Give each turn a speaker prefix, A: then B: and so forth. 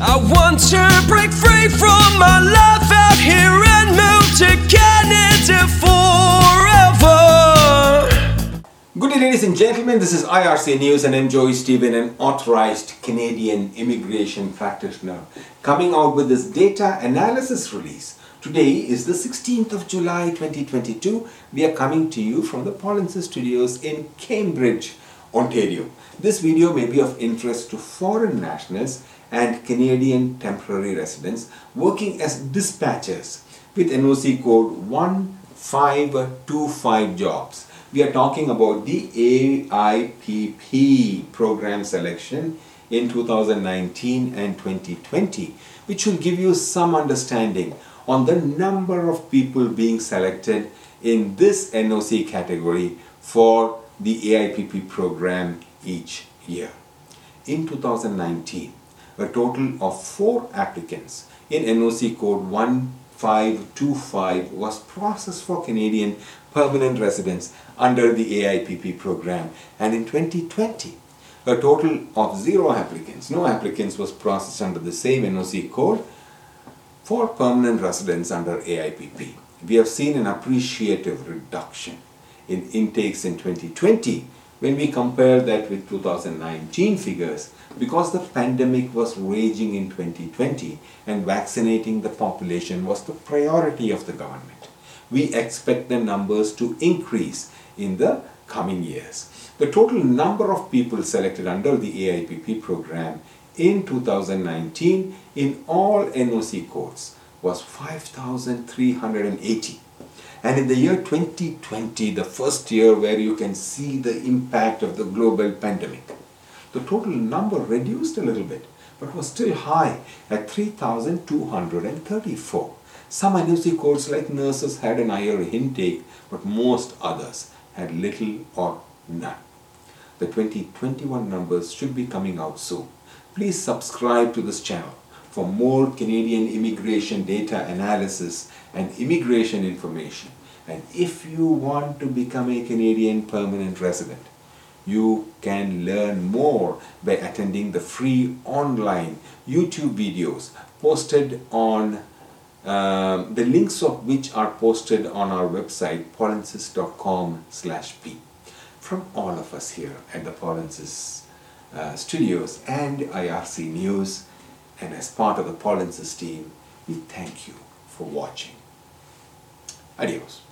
A: I want to break free from my life out here and move to Canada forever.
B: Good day, ladies and gentlemen. This is IRC News, and I'm Joey Stephen, an authorized Canadian immigration practitioner, coming out with this data analysis release. Today is the 16th of July 2022. We are coming to you from the Pollensis Studios in Cambridge, Ontario. This video may be of interest to foreign nationals and Canadian temporary residents working as dispatchers with NOC code 1525 jobs. We are talking about the AIPP program selection in 2019 and 2020, which will give you some understanding on the number of people being selected in this NOC category for the AIPP program each year. In 2019, a total of four applicants in NOC code 1525 was processed for Canadian permanent residents under the AIPP program and in 2020 a total of zero applicants, no applicants was processed under the same NOC code for permanent residents under AIPP. We have seen an appreciative reduction in intakes in 2020 when we compare that with 2019 figures because the pandemic was raging in 2020 and vaccinating the population was the priority of the government. We expect the numbers to increase in the coming years. The total number of people selected under the AIPP program in 2019 in all NOC codes was 5,380 and in the year 2020, the first year where you can see the impact of the global pandemic, the total number reduced a little bit, but was still high at 3,234. Some NOC codes like nurses had an higher intake, but most others had little or none. The 2021 numbers should be coming out soon. Please subscribe to this channel for more Canadian immigration data analysis and immigration information. And if you want to become a Canadian permanent resident, you can learn more by attending the free online YouTube videos posted on um, the links of which are posted on our website pollensis.com slash p. From all of us here at the Pollensis uh, studios and IRC News, and as part of the Pollensis team, we thank you for watching. Adios.